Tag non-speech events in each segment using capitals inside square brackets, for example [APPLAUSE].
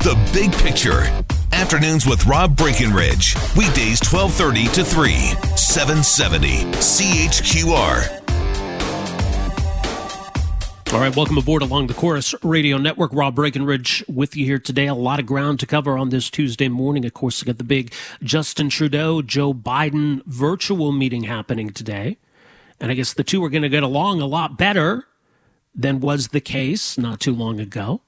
the big picture. Afternoons with Rob Breckenridge. Weekdays 1230 to 3, 770 CHQR. All right, welcome aboard along the Corus Radio Network. Rob Breckenridge with you here today. A lot of ground to cover on this Tuesday morning. Of course, we got the big Justin Trudeau, Joe Biden virtual meeting happening today. And I guess the two are going to get along a lot better than was the case not too long ago.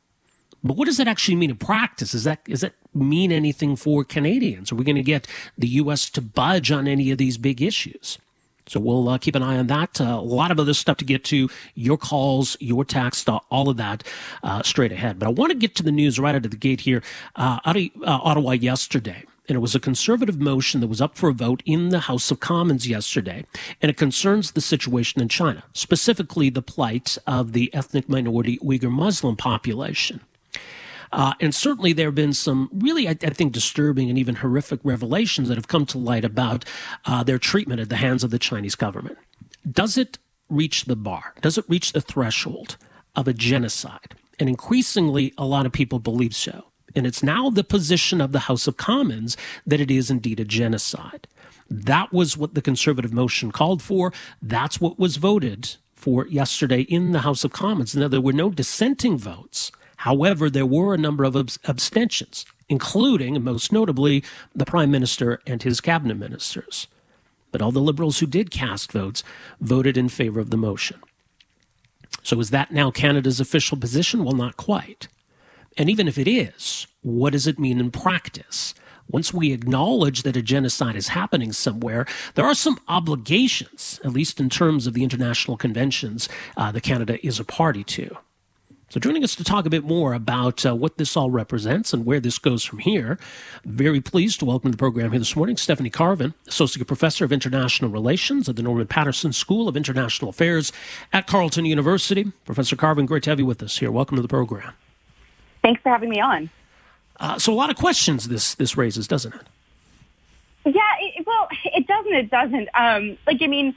But what does that actually mean in practice? Is that does that mean anything for Canadians? Are we going to get the U.S. to budge on any of these big issues? So we'll uh, keep an eye on that. Uh, a lot of other stuff to get to. Your calls, your uh, all of that uh, straight ahead. But I want to get to the news right out of the gate here. Uh, out of uh, Ottawa yesterday and it was a conservative motion that was up for a vote in the House of Commons yesterday, and it concerns the situation in China, specifically the plight of the ethnic minority Uyghur Muslim population. Uh, and certainly there have been some really, I, I, think, disturbing and even horrific revelations that have come to light about uh, their treatment at the hands of the Chinese government. Does it reach the bar? Does it reach the threshold of a genocide? And increasingly, a lot of people believe so. And it's now the position of the House of Commons that it is indeed a genocide. That was what the conservative motion called for. That's what was voted for yesterday in the House of Commons. Now, there were no dissenting votes. However, there were a number of abstentions, including, most notably, the Prime Minister and his cabinet ministers. But all the Liberals who did cast votes voted in favor of the motion. So is that now Canada's official position? Well, not quite. And even if it is, what does it mean in practice? Once we acknowledge that a genocide is happening somewhere, there are some obligations, at least in terms of the international conventions uh, that Canada is a party to. So, joining us to talk a bit more about uh, what this all represents and where this goes from here, very pleased to welcome to the program here this morning Stephanie Carvin, Associate Professor of International Relations at the Norman Paterson School of International Affairs at Carleton University. Professor Carvin, great to have you with us here. Welcome to the program. Thanks for having me on. Uh, so a lot of questions this this raises, doesn't it? Yeah, it, well, it doesn't. It doesn't. Um, like, I mean,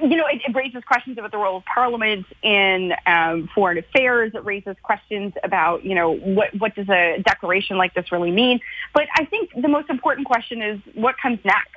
you know, it, it, raises questions about the role of Parliament in um, foreign affairs. It raises questions about, you know, what what does a declaration like this really mean? But I think the most important question is what comes next.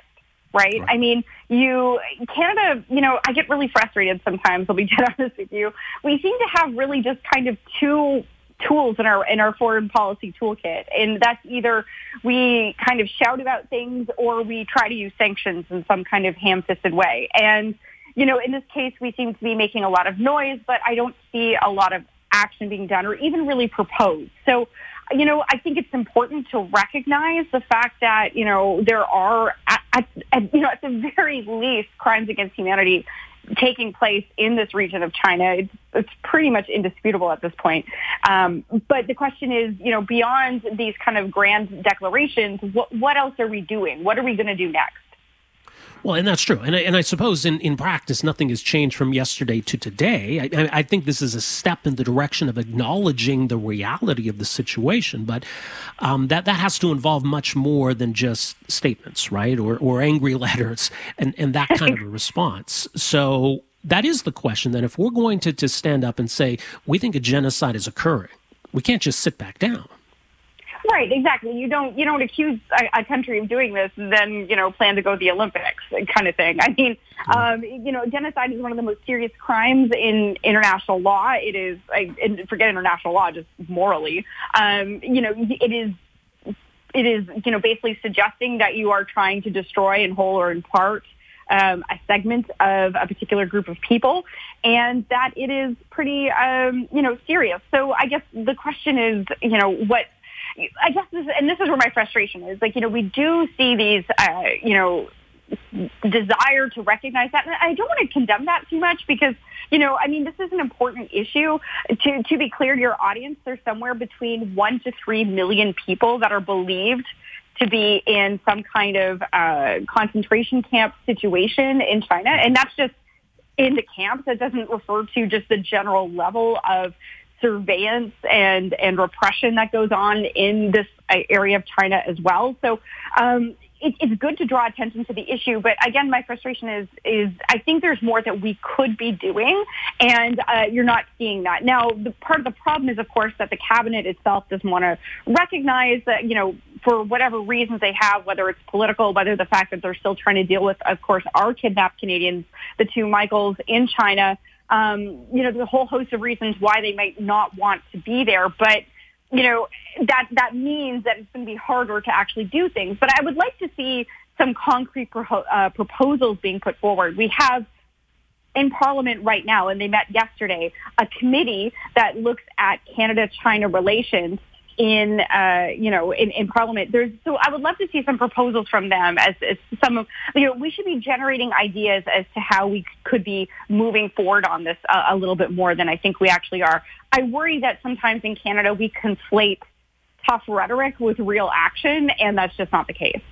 Right? right? I mean, you, Canada, you know, I get really frustrated sometimes. I'll be [LAUGHS] dead honest with you. We seem to have really just kind of two tools in our in our foreign policy toolkit and that's either we kind of shout about things or we try to use sanctions in some kind of ham-fisted way and you know in this case we seem to be making a lot of noise but i don't see a lot of action being done or even really proposed so you know, I think it's important to recognize the fact that, you know, there are, at, at, at, you know, at the very least, crimes against humanity taking place in this region of China. It's, it's pretty much indisputable at this point. Um, but the question is, you know, beyond these kind of grand declarations, what, what else are we doing? What are we going to do next? Well, and that's true. And I, and I suppose in, in practice, nothing has changed from yesterday to today. I, I think this is a step in the direction of acknowledging the reality of the situation. But um, that, that has to involve much more than just statements, right? Or, or angry [LAUGHS] letters and, and that kind of a response. So that is the question that if we're going to, to stand up and say, we think a genocide is occurring, we can't just sit back down. Right, exactly. You don't you don't accuse a, a, country of doing this and then you know plan to go to the Olympics kind of thing. I mean, um, you know, genocide is one of the most serious crimes in international law. It is, I, forget international law, just morally. Um, you know, it is it is you know basically suggesting that you are trying to destroy in whole or in part um, a segment of a particular group of people, and that it is pretty, um, you know, serious. So I guess the question is, you know, what I guess this, and this is where my frustration is. Like, you know, we do see these, uh, you know, desire to recognize that. And I don't want to condemn that too much because, you know, I mean, this is an important issue. To, to be clear to your audience, there's somewhere between one to three million people that are believed to be in some kind of uh, concentration camp situation in China. And that's just in the camps. That doesn't refer to just the general level of surveillance and, and repression that goes on in this uh, area of China as well. So um, it, it's good to draw attention to the issue, but again, my frustration is is I think there's more that we could be doing, and uh, you're not seeing that. Now, the part of the problem is, of course, that the cabinet itself doesn't want to recognize that you know for whatever reasons they have, whether it's political, whether the fact that they're still trying to deal with, of course, our kidnapped Canadians, the two Michaels in China. Um, you know, there's a whole host of reasons why they might not want to be there, but you know, that, that means that it's going to be harder to actually do things. But I would like to see some concrete pro- uh, proposals being put forward. We have in Parliament right now, and they met yesterday, a committee that looks at Canada-China relations in uh, you know in, in Parliament. There's so I would love to see some proposals from them as, as some of you know we should be generating ideas as to how we could be moving forward on this a, a little bit more than I think we actually are. I worry that sometimes in Canada we conflate tough rhetoric with real action, and that's just not the case.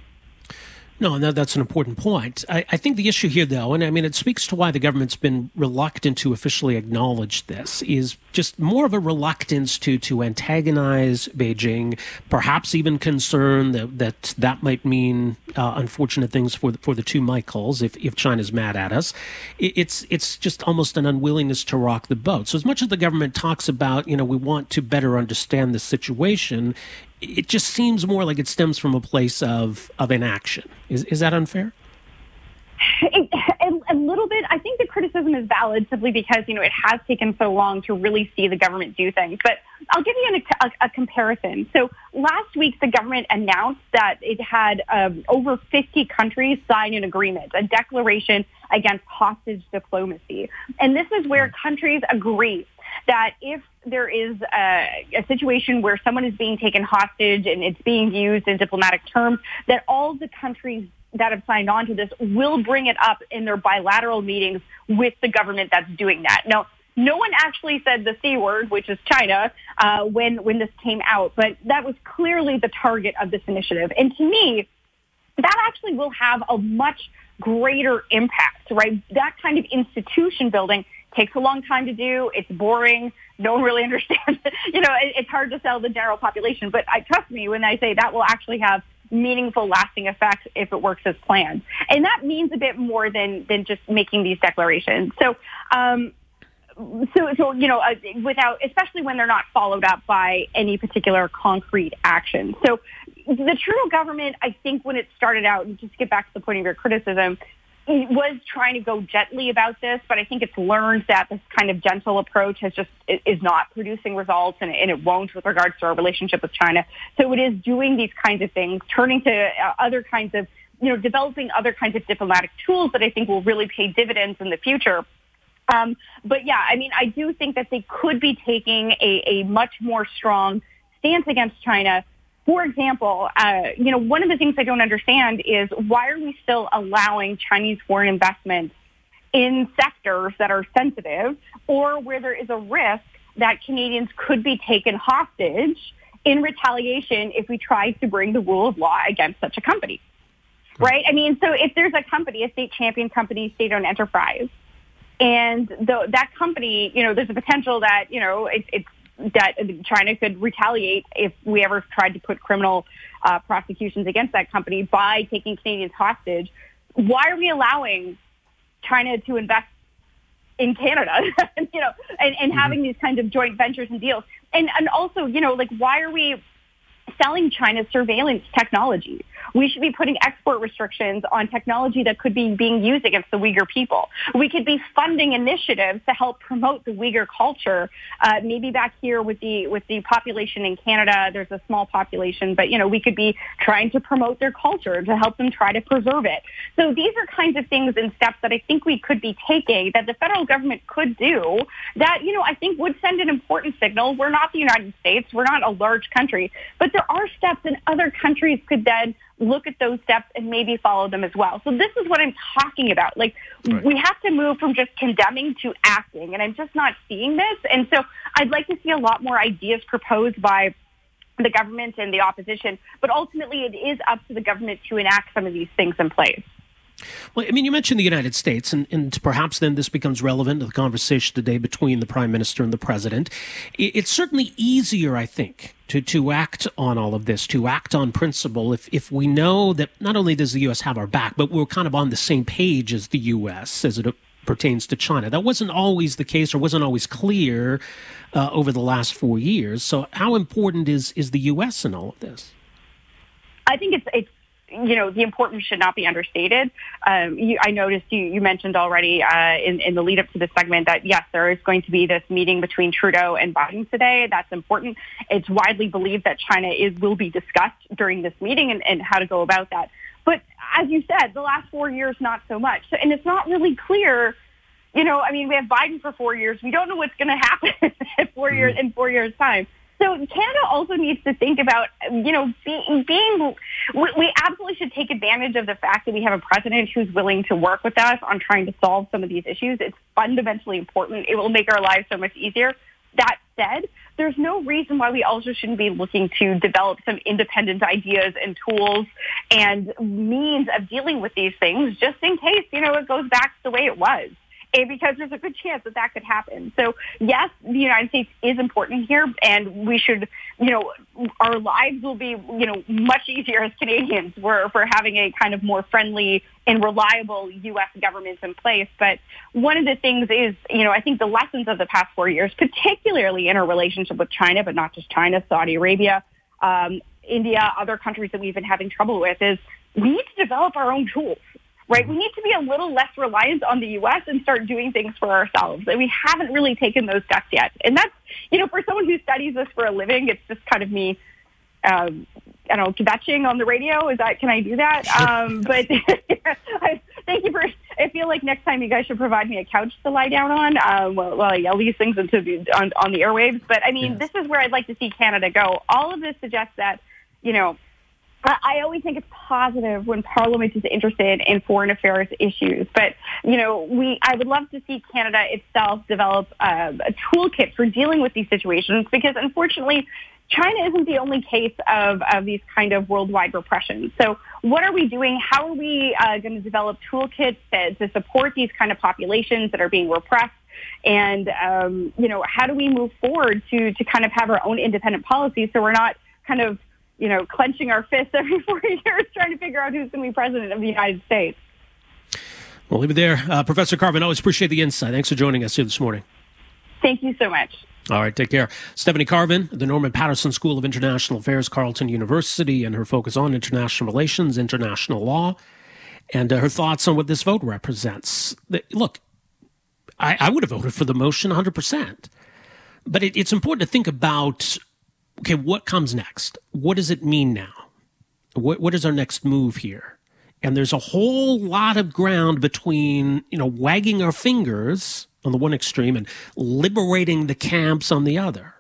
No, no, that's an important point. I, I, think the issue here, though, and I mean, it speaks to why the government's been reluctant to officially acknowledge this, is just more of a reluctance to to antagonize Beijing, perhaps even concern that that, that might mean uh, unfortunate things for the, for the two Michaels if, if China's mad at us. It, it's it's just almost an unwillingness to rock the boat. So as much as the government talks about, you know, we want to better understand the situation, it just seems more like it stems from a place of of inaction. Is is that unfair? It, a, a, little bit. I think the criticism is valid simply because you know it has taken so long to really see the government do things. But I'll give you an, a, a, comparison. So last week, the government announced that it had um, over 50 countries sign an agreement, a declaration against hostage diplomacy, and this is where countries agree that if there is a, a, situation where someone is being taken hostage and it's being used in diplomatic terms, that all the countries that have signed on to this will bring it up in their bilateral meetings with the government that's doing that. Now, no one actually said the C word, which is China, uh, when, when this came out, but that was clearly the target of this initiative. And to me, that actually will have a much greater impact, right? That kind of institution building takes a long time to do. It's boring. No one really [LAUGHS] understands it. You know, it, it's hard to sell the general population. But I trust me when I say that will actually have meaningful, lasting effects if it works as planned. And that means a bit more than than just making these declarations. So. Um, so, so you know, uh, without, especially when they're not followed up by any particular concrete action. So, the Trudeau government, I think, when it started out, and just get back to the point of your criticism, was trying to go gently about this, but I think it's learned that this kind of gentle approach has just is not producing results, and, and it won't with regards to our relationship with China. So it is doing these kinds of things, turning to uh, other kinds of, you know, developing other kinds of diplomatic tools that I think will really pay dividends in the future. Um, but yeah, I mean, I do think that they could be taking a, a much more strong stance against China for example, uh, you know, one of the things I don't understand is why are we still allowing Chinese foreign investment in sectors that are sensitive or where there is a risk that Canadians could be taken hostage in retaliation if we try to bring the rule of law against such a company. Right? I mean, so if there's a company, a state champion company, state-owned enterprise, and the, that company, you know, there's a potential that, you know, it, it's that China could retaliate if we ever tried to put criminal uh, prosecutions against that company by taking Canadians hostage. Why are we allowing China to invest in Canada, [LAUGHS] you know, and, and mm-hmm. having these kinds of joint ventures and deals? And and also, you know, like why are we selling China surveillance technology? We should be putting export restrictions on technology that could be being used against the Uyghur people. We could be funding initiatives to help promote the Uyghur culture. Uh, maybe back here with the with the population in Canada, there's a small population, but you know we could be trying to promote their culture to help them try to preserve it. So these are kinds of things and steps that I think we could be taking that the federal government could do that you know I think would send an important signal. We're not the United States. We're not a large country, but there are steps, and other countries could then look at those steps and maybe follow them as well. So this is what I'm talking about. Like right. we have to move from just condemning to acting, and I'm just not seeing this. And so I'd like to see a lot more ideas proposed by the government and the opposition, but ultimately it is up to the government to enact some of these things in place. Well, I mean, you mentioned the United States, and, and perhaps then this becomes relevant to the conversation today between the Prime Minister and the President. It's certainly easier, I think, to, to act on all of this, to act on principle, if, if we know that not only does the U.S. have our back, but we're kind of on the same page as the U.S. as it pertains to China. That wasn't always the case or wasn't always clear uh, over the last four years. So, how important is, is the U.S. in all of this? I think it's, it's you know, the importance should not be understated. Um, you, I noticed you, you mentioned already uh, in, in the lead up to this segment that, yes, there is going to be this meeting between Trudeau and Biden today. That's important. It's widely believed that China is will be discussed during this meeting and, and how to go about that. But as you said, the last four years, not so much. So, and it's not really clear you know, I mean, we have Biden for four years. We don't know what's going to happen [LAUGHS] in four years in four years' time. So Canada also needs to think about, you know, being, being we absolutely should take advantage of the fact that we have a president who's willing to work with us on trying to solve some of these issues. It's fundamentally important. It will make our lives so much easier. That said, there's no reason why we also shouldn't be looking to develop some independent ideas and tools and means of dealing with these things just in case, you know, it goes back to the way it was because there's a good chance that that could happen. So yes, the United States is important here, and we should, you know, our lives will be, you know, much easier as Canadians for for having a kind of more friendly and reliable U.S. government in place. But one of the things is, you know, I think the lessons of the past four years, particularly in our relationship with China, but not just China, Saudi Arabia, um, India, other countries that we've been having trouble with, is we need to develop our own tools right? We need to be a little less reliant on the U.S. and start doing things for ourselves. And we haven't really taken those steps yet. And that's, you know, for someone who studies this for a living, it's just kind of me, um, I don't know, kvetching on the radio. Is that, can I do that? [LAUGHS] Um, but [LAUGHS] I, thank you for, I feel like next time you guys should provide me a couch to lie down on um, while, while I yell these things into the, on, on the airwaves. But I mean, yes. this is where I'd like to see Canada go. All of this suggests that, you know, I always think it's positive when Parliament is interested in foreign affairs issues. But, you know, we, I would love to see Canada itself develop uh, a toolkit for dealing with these situations because unfortunately, China isn't the only case of, of these kind of worldwide repressions. So what are we doing? How are we uh, going to develop toolkits to, to support these kind of populations that are being repressed? And, um, you know, how do we move forward to, to kind of have our own independent policy so we're not kind of you know, clenching our fists every [LAUGHS] four years trying to figure out who's going to be president of the United States. We'll leave it there. Uh, Professor Carvin, I always appreciate the insight. Thanks for joining us here this morning. Thank you so much. All right, take care. Stephanie Carvin, the Norman Paterson School of International Affairs, Carleton University, and her focus on international relations, international law, and uh, her thoughts on what this vote represents. Look, I, I would have voted for the motion 100%. But it, it's important to think about okay, what comes next? What does it mean now? What, what is our next move here? And there's a whole lot of ground between, you know, wagging our fingers on the one extreme and liberating the camps on the other.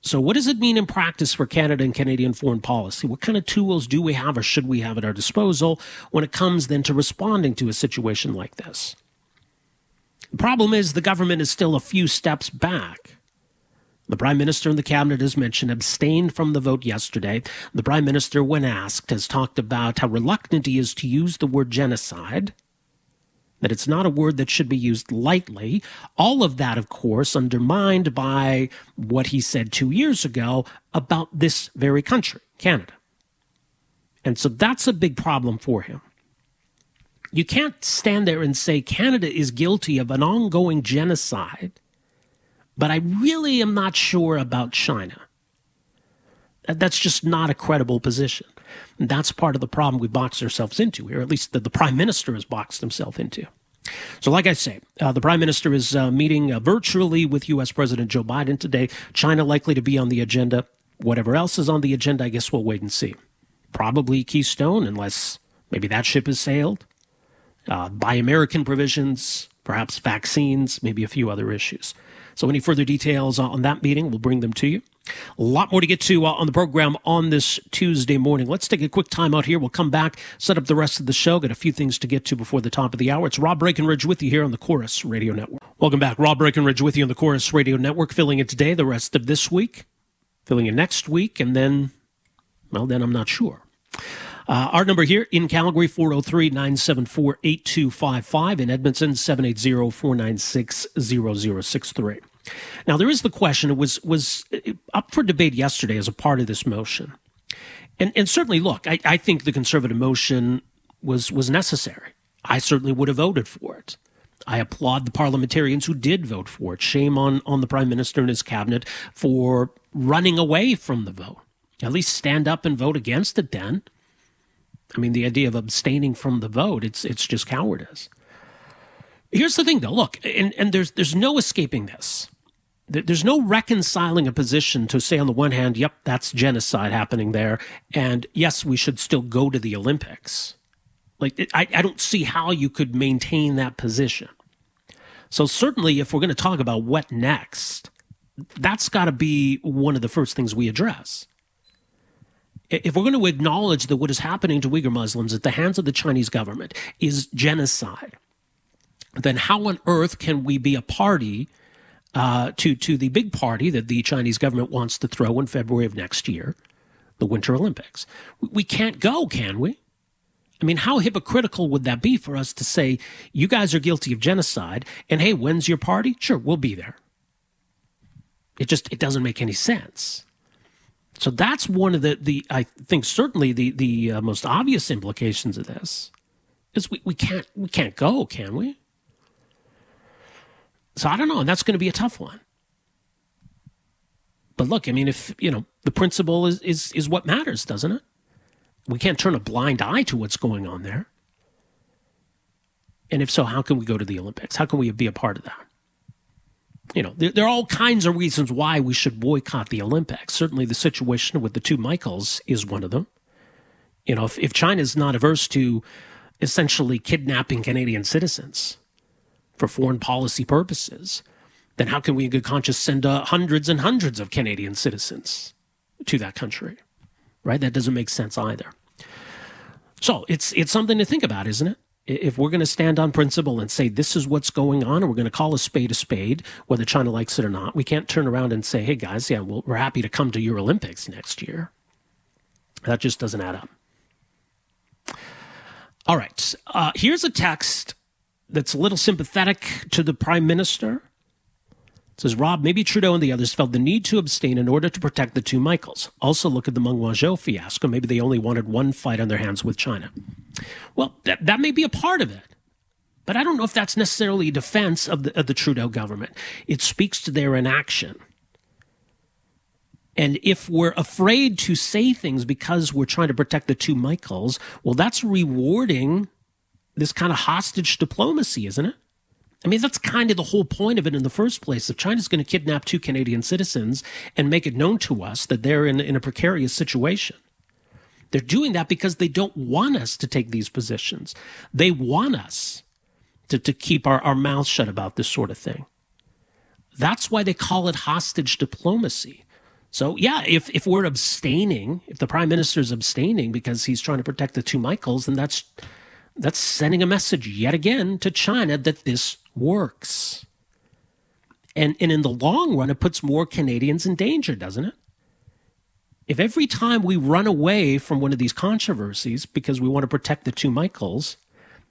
So, what does it mean in practice for Canada and Canadian foreign policy? What kind of tools do we have or should we have at our disposal when it comes then to responding to a situation like this? The problem is the government is still a few steps back. The Prime Minister and the Cabinet, as mentioned, abstained from the vote yesterday. The Prime Minister, when asked, has talked about how reluctant he is to use the word genocide, that it's not a word that should be used lightly. All of that, of course, undermined by what he said two years ago about this very country, Canada. And so that's a big problem for him. You can't stand there and say Canada is guilty of an ongoing genocide but I really am not sure about China. That's just not a credible position. And that's part of the problem we boxed ourselves into here, at least the, the prime minister has boxed himself into. So, like I say, uh, the prime minister is uh, meeting uh, virtually with U.S. President Joe Biden today. China likely to be on the agenda. Whatever else is on the agenda, I guess we'll wait and see. Probably Keystone, unless maybe that ship has sailed. Uh, buy American provisions, perhaps vaccines, maybe a few other issues. So, any further details on that meeting, we'll bring them to you A lot more to get to uh, on the program on this Tuesday morning. Let's take a quick time out here. We'll come back, set up the rest of the show, got a few things to get to before the top of the hour. It's Rob Breckenridge with you here on the Corus Radio Network. Welcome back. Rob Breckenridge with you on the Corus Radio Network, filling in today, the rest of this week, filling in next week, and then, well, then I'm not sure. Uh, our number here in Calgary, 403 974 8255. In Edmonton, 780 496 0063. Now, there is the question, it was, was up for debate yesterday as a part of this motion. And, and certainly, look, I, I think the conservative motion was, was necessary. I certainly would have voted for it. I applaud the parliamentarians who did vote for it. Shame on, on the prime minister and his cabinet for running away from the vote. At least stand up and vote against it then. I mean, the idea of abstaining from the vote, it's, it's just cowardice. Here's the thing though, look, and, and there's, there's no escaping this there's no reconciling a position to say on the one hand, yep, that's genocide happening there, and yes, we should still go to the Olympics. Like, I, I don't see how you could maintain that position. So certainly, if we're going to talk about what next, that's got to be one of the first things we address. If we're going to acknowledge that what is happening to Uyghur Muslims at the hands of the Chinese government is genocide, then how on earth can we be a party uh, to to the big party that the Chinese government wants to throw in February of next year, the Winter Olympics. We can't go, can we? I mean, how hypocritical would that be for us to say you guys are guilty of genocide, and hey, when's your party? Sure, we'll be there. It just it doesn't make any sense. So that's one of the the I think certainly the the uh, most obvious implications of this is we, we can't we can't go, can we? So I don't know, and that's going to be a tough one. But look, I mean, if you know, the principle is is is what matters, doesn't it? We can't turn a blind eye to what's going on there. And if so, how can we go to the Olympics? How can we be a part of that? You know, there, there are all kinds of reasons why we should boycott the Olympics. Certainly, the situation with the two Michaels is one of them. You know, if, if China's not averse to essentially kidnapping Canadian citizens, for foreign policy purposes, then how can we in good conscience send uh, hundreds and hundreds of Canadian citizens to that country? Right? That doesn't make sense either. So it's it's something to think about, isn't it? If we're going to stand on principle and say this is what's going on, and we're going to call a spade a spade, whether China likes it or not, we can't turn around and say, "Hey guys, yeah, well, we're happy to come to your Olympics next year." That just doesn't add up. All right, uh, here's a text that's a little sympathetic to the prime minister. It says Rob, maybe Trudeau and the others felt the need to abstain in order to protect the two Michaels. Also, look at the Meng Wanzhou fiasco. Maybe they only wanted one fight on their hands with China. Well, that, that may be a part of it. But I don't know if that's necessarily a defense of the, of the Trudeau government. It speaks to their inaction. And if we're afraid to say things because we're trying to protect the two Michaels, well, that's rewarding this kind of hostage diplomacy, isn't it? I mean, that's kind of the whole point of it in the first place. If China's going to kidnap two Canadian citizens and make it known to us that they're in, in a precarious situation, they're doing that because they don't want us to take these positions. They want us to, to keep our, our mouths shut about this sort of thing. That's why they call it hostage diplomacy. So, yeah, if, if we're abstaining, if the prime minister is abstaining because he's trying to protect the two Michaels, then that's that's sending a message yet again to China that this works. And, and in the long run, it puts more Canadians in danger, doesn't it? If every time we run away from one of these controversies because we want to protect the two Michaels,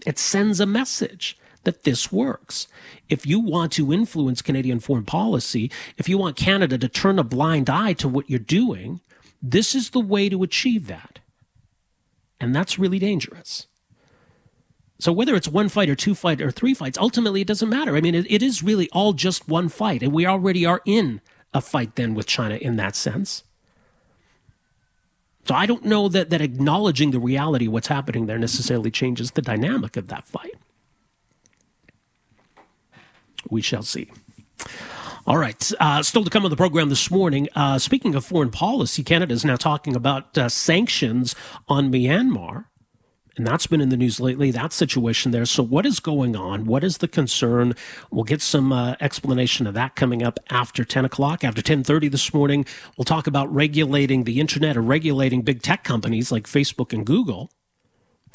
it sends a message that this works. If you want to influence Canadian foreign policy, if you want Canada to turn a blind eye to what you're doing, this is the way to achieve that. And that's really dangerous. So whether it's one fight or two fight or three fights, ultimately it doesn't matter. I mean, it, it is really all just one fight, and we already are in a fight then with China in that sense. So I don't know that that acknowledging the reality of what's happening there necessarily changes the dynamic of that fight. We shall see. All right. Uh, still to come on the program this morning. Uh, speaking of foreign policy, Canada is now talking about uh, sanctions on Myanmar And that's been in the news lately, that situation there. So, what is going on? What is the concern? We'll get some uh, explanation of that coming up after 10 o'clock. After 10.30 this morning, we'll talk about regulating the internet or regulating big tech companies like Facebook and Google.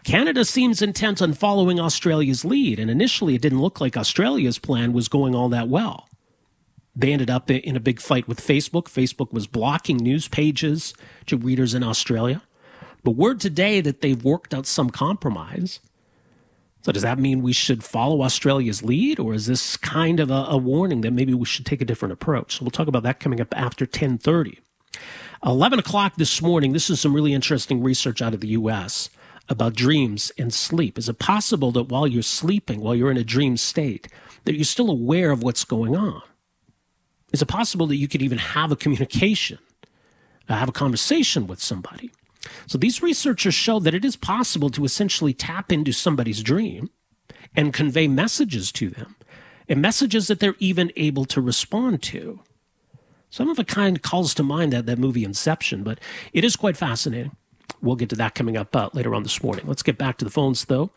Canada seems intent on following Australia's lead, and initially it didn't look like Australia's plan was going all that well. They ended up in a big fight with Facebook. Facebook was blocking news pages to readers in Australia. But word today that they've worked out some compromise. So does that mean we should follow Australia's lead, or is this kind of a, a, warning that maybe we should take a different approach? So we'll talk about that coming up after 1030. 11 o'clock this morning, this is some really interesting research out of the U.S. about dreams and sleep. Is it possible that while you're sleeping, while you're in a dream state, that you're still aware of what's going on? Is it possible that you could even have a communication, uh, have a conversation with somebody? So these researchers show that it is possible to essentially tap into somebody's dream and convey messages to them, and messages that they're even able to respond to. Some of a kind calls to mind that, that movie Inception, but it is quite fascinating. We'll get to that coming up uh, later on this morning. Let's get back to the phones, though.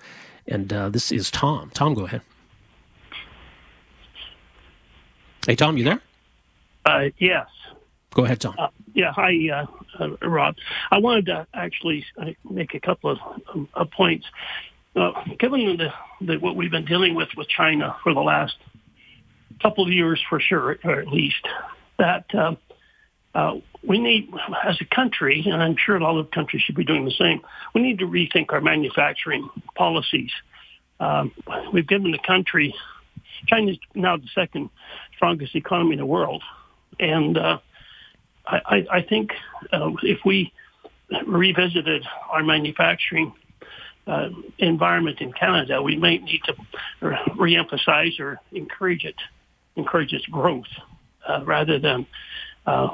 And uh, this is Tom. Tom, go ahead. Hey, Tom, you there? Uh, yes. Go ahead, Tom. Uh, yeah, hi, uh, uh, Rob. I wanted to actually uh, make a couple of um, points. Uh, given the, the, what we've been dealing with with China for the last couple of years, for sure, or at least, that um, we need, as a country, and I'm sure a lot of countries should be doing the same, we need to rethink our manufacturing policies. Um, we've given the country, China is now the second strongest economy in the world, and uh, I, I think uh, if we revisited our manufacturing uh, environment in Canada, we might need to reemphasize or encourage it, encourage its growth, uh, rather than uh,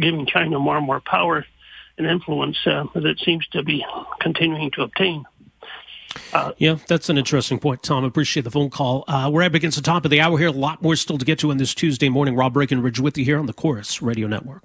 giving China more and more power and influence uh, that it seems to be continuing to obtain. Uh, yeah, that's an interesting point, Tom. I appreciate the phone call. Uh, we're up against the top of the hour here. A lot more still to get to on this Tuesday morning. Rob Breckenridge with you here on the Corus Radio Network.